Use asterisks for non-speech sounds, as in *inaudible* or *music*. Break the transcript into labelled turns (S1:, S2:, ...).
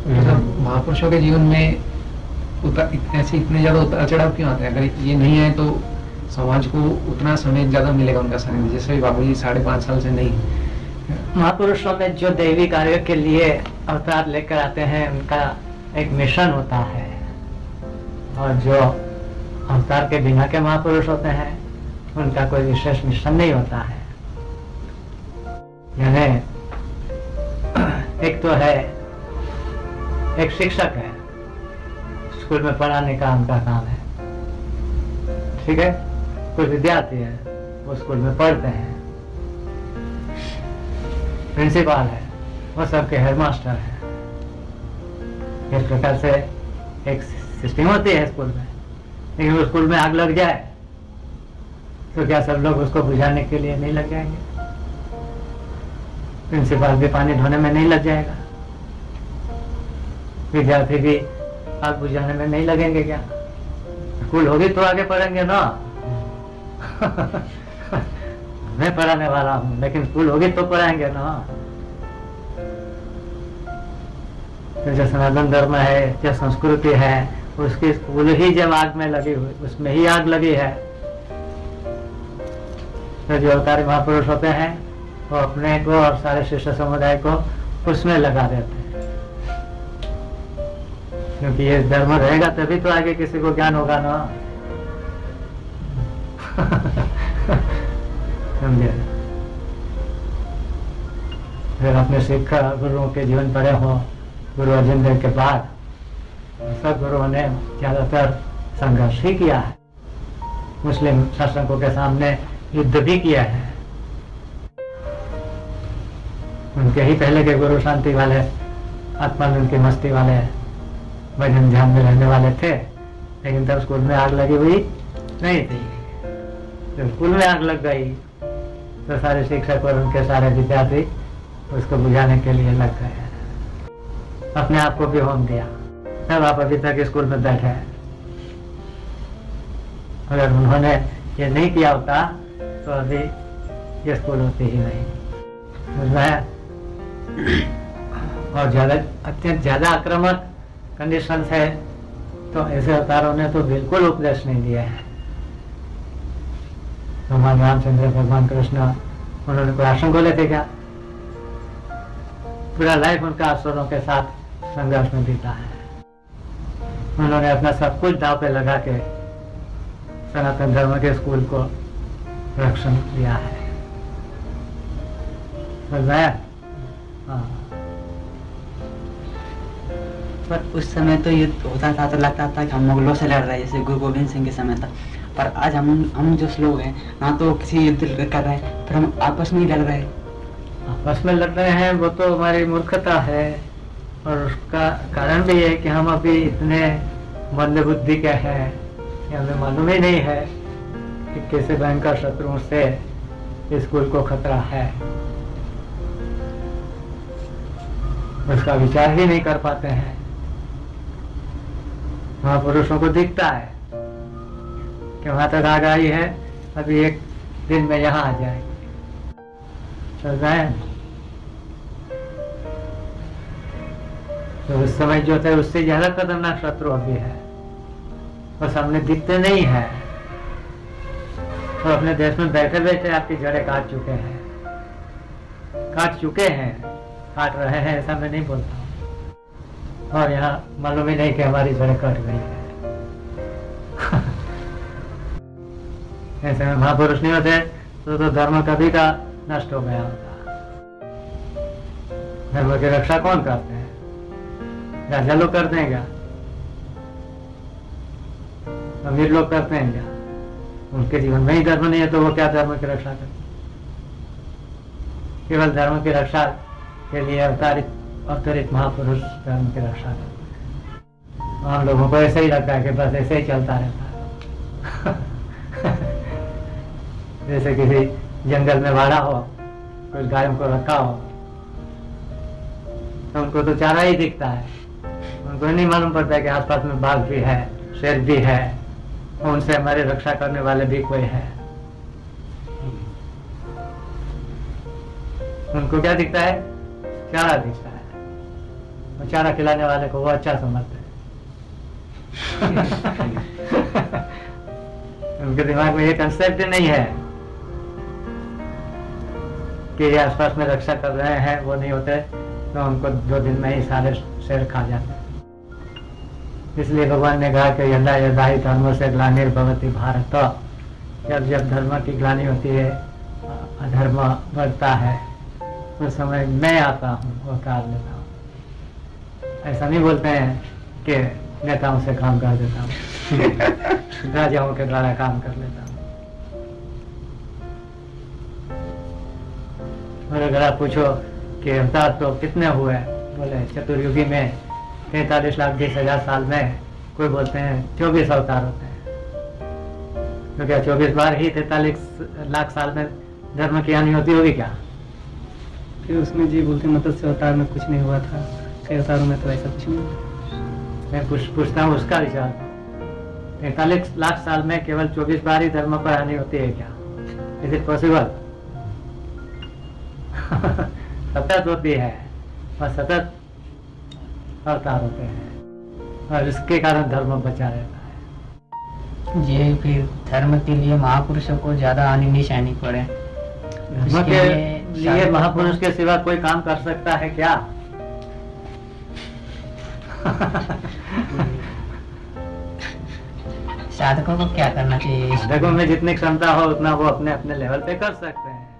S1: मतलब महापुरुषों के जीवन में उतर ऐसे इतने ज़्यादा उतार चढ़ाव क्यों आते हैं? अगर ये नहीं है तो समाज को उतना समय ज़्यादा मिलेगा उनका सानिध्य, जैसे बाबू जी साढ़े पाँच साल से नहीं।
S2: महापुरुषों में जो दैवी कार्य के लिए अवतार लेकर आते हैं, उनका एक मिशन होता है। और जो अवतार के बिना के महापुरुष होते हैं, उनका कोई विशेष मिशन नहीं होता है। यानी, एक तो है एक शिक्षक है। स्कूल में पढ़ाने का उनका काम है। ठीक है? कोई विद्यार्थी है, वो स्कूल में पढ़ते हैं। प्रिंसिपल है, वो सबके हेडमास्टर है। इस प्रकार से एक सिस्टम होती है स्कूल में। लेकिन वो स्कूल में आग लग जाए तो क्या सब लोग उसको बुझाने के लिए नहीं लग जाएँगे? प्रिंसिपल भी पानी धोने में नहीं लग जाएगा। विद्यार्थी भी आग बुझाने में नहीं लगेंगे क्या? स्कूल होगी तो आगे पढ़ेंगे ना? *laughs* मैं पढ़ाने वाला हूँ, लेकिन स्कूल होगी तो पढ़ाएँगे ना? तो जो सनातन धर्म है, जो संस्कृति है, उसकी स्कूल ही जब आग में लगी हुई, उसमें ही आग लगी है। तो जो अवतारी महापुरुष होते हैं, वो अपने को और सारे शिष्य समुदाय को उसमें लगा देते हैं। क्योंकि ये धर्म रहेगा तभी तो आगे किसी को ज्ञान होगा ना। *laughs* समझे? फिर अपने सिख गुरुओं के जीवन पड़े हो गुरु अर्जुन देव के बाद सब गुरुओं ने ज़्यादातर संघर्ष ही किया है। मुस्लिम शासकों के सामने युद्ध भी किया है। उनके ही पहले के गुरु शांति वाले आत्मानंद की मस्ती वाले भजन ध्यान में रहने वाले थे, लेकिन तब स्कूल में आग लगी हुई नहीं थी। जब स्कूल में आग लग गई तो सारे शिक्षक और उनके सारे विद्यार्थी उसको बुझाने के लिए लग गए। अपने आप को भी होम दिया। तब आप अभी तक स्कूल में बैठे हैं। अगर उन्होंने ये नहीं किया होता तो अभी ये स्कूल होती ही नहीं। समझ और ज़्यादा, अत्यंत ज़्यादा आक्रामक कंडीशन है तो ऐसे अवतारों ने तो बिल्कुल उपदेश नहीं दिया है। भगवान रामचंद्र, भगवान कृष्ण, उन्होंने कोई आश्रम खोले थे क्या? पूरा लाइफ उनका असुरों के साथ संघर्ष में बीता है। उन्होंने अपना सब कुछ दाव पे लगा के सनातन धर्म के स्कूल को रक्षण दिया है। समझ आया? हाँ।
S3: पर उस समय तो युद्ध होता था तो लगता था कि हम मुगलों से लड़ रहे हैं, जैसे गुरु गोविंद सिंह के समय था। पर आज हम हम जो लोग हैं, ना तो किसी युद्ध कर रहे हैं फिर हम आपस में ही लड़ रहे हैं।
S2: आपस में लड़ रहे हैं, वो तो हमारी मूर्खता है। और उसका कारण भी है कि हम अभी इतने मंद बुद्धि के हैं, कि हमें मालूम ही नहीं है कि कैसे भयंकर शत्रुओं से इस स्कूल को खतरा है। उसका विचार ही नहीं कर पाते हैं। महापुरुषों को दिखता है कि वहाँ तक आ गई है, अभी एक दिन में यहाँ आ जाएगी। चल रहे हैं तो उस समय जो थे, उससे ज़्यादा खतरनाक शत्रु अभी है। वो सामने दिखते नहीं है। तो अपने देश में बैठे बैठे आपकी जड़ें काट चुके हैं। काट चुके हैं। काट रहे हैं, ऐसा मैं नहीं बोलता। हूँ। और यहाँ मालूम ही नहीं कि हमारी जड़ें कट गई है। *laughs* ऐसे में महापुरुष नहीं होते तो, तो धर्म कभी का नष्ट हो गया होता। धर्म की रक्षा कौन करते हैं? राजा लोग करते हैं क्या? अमीर लोग करते हैं क्या? उनके जीवन में ही धर्म नहीं है तो वो क्या धर्म की रक्षा करते केवल धर्म की रक्षा के लिए अवतारित अवतरित महापुरुष धर्म की रक्षा करते हम लोगों को ऐसे ही लगता है कि बस ऐसे ही चलता रहता है। *laughs* जैसे किसी जंगल में भाड़ा हो, कुछ गायों को रखा हो तो उनको तो चारा ही दिखता है। उनको नहीं मालूम पड़ता है कि आसपास में बाघ भी है, शेर भी है, उनसे हमारी रक्षा करने वाले भी कोई है। उनको क्या दिखता है? चारा दिखता है। चारा खिलाने वाले को वो अच्छा समझते हैं। *laughs* उनके दिमाग में ये कंसेप्ट नहीं है कि ये आसपास में रक्षा कर रहे हैं, वो नहीं होते तो उनको दो दिन में ही सारे शेर खा जाते इसलिए भगवान ने कहा कि यदा यदा ही धर्म से ग्लानिर भवती भारत। जब जब धर्म की ग्लानी होती है, अधर्म बढ़ता है, उस समय मैं आता हूँ, वो कार लेता हूँ। ऐसा नहीं बोलते हैं कि नेताओं से काम कर देता हूँ। *laughs* राजाओं के द्वारा काम कर लेता हूँ। और अगर आप पूछो कि अवतार तो कितने हुए बोले चतुर्युगी में तैतालीस लाख बीस हज़ार साल में कोई बोलते हैं चौबीस अवतार होते हैं। तो क्या चौबीस बार ही तैतालीस लाख साल में धर्म की हानि होती होगी क्या?
S4: फिर उसमें जी बोलते हैं मत्स्य अवतार में कुछ नहीं हुआ था। कई अवतारों में तो ऐसा कुछ नहीं
S2: मैं पूछ पूछता हूँ उसका विचार तैतालीस लाख साल में केवल चौबीस बार ही धर्म पर हानि होती है क्या इज़ इट पॉसिबल सतत होती है और सतत अवतार होते हैं और इसके कारण धर्म बचा रहता है
S5: ये फिर धर्म के लिए महापुरुषों को ज़्यादा हानि नहीं सहनी पड़े।
S2: धर्म के
S5: लिए
S2: महापुरुष के सिवा कोई काम कर सकता है क्या?
S5: साधकों को क्या करना चाहिए?
S2: साधकों में जितनी क्षमता हो, उतना वो अपने अपने लेवल पे कर सकते हैं।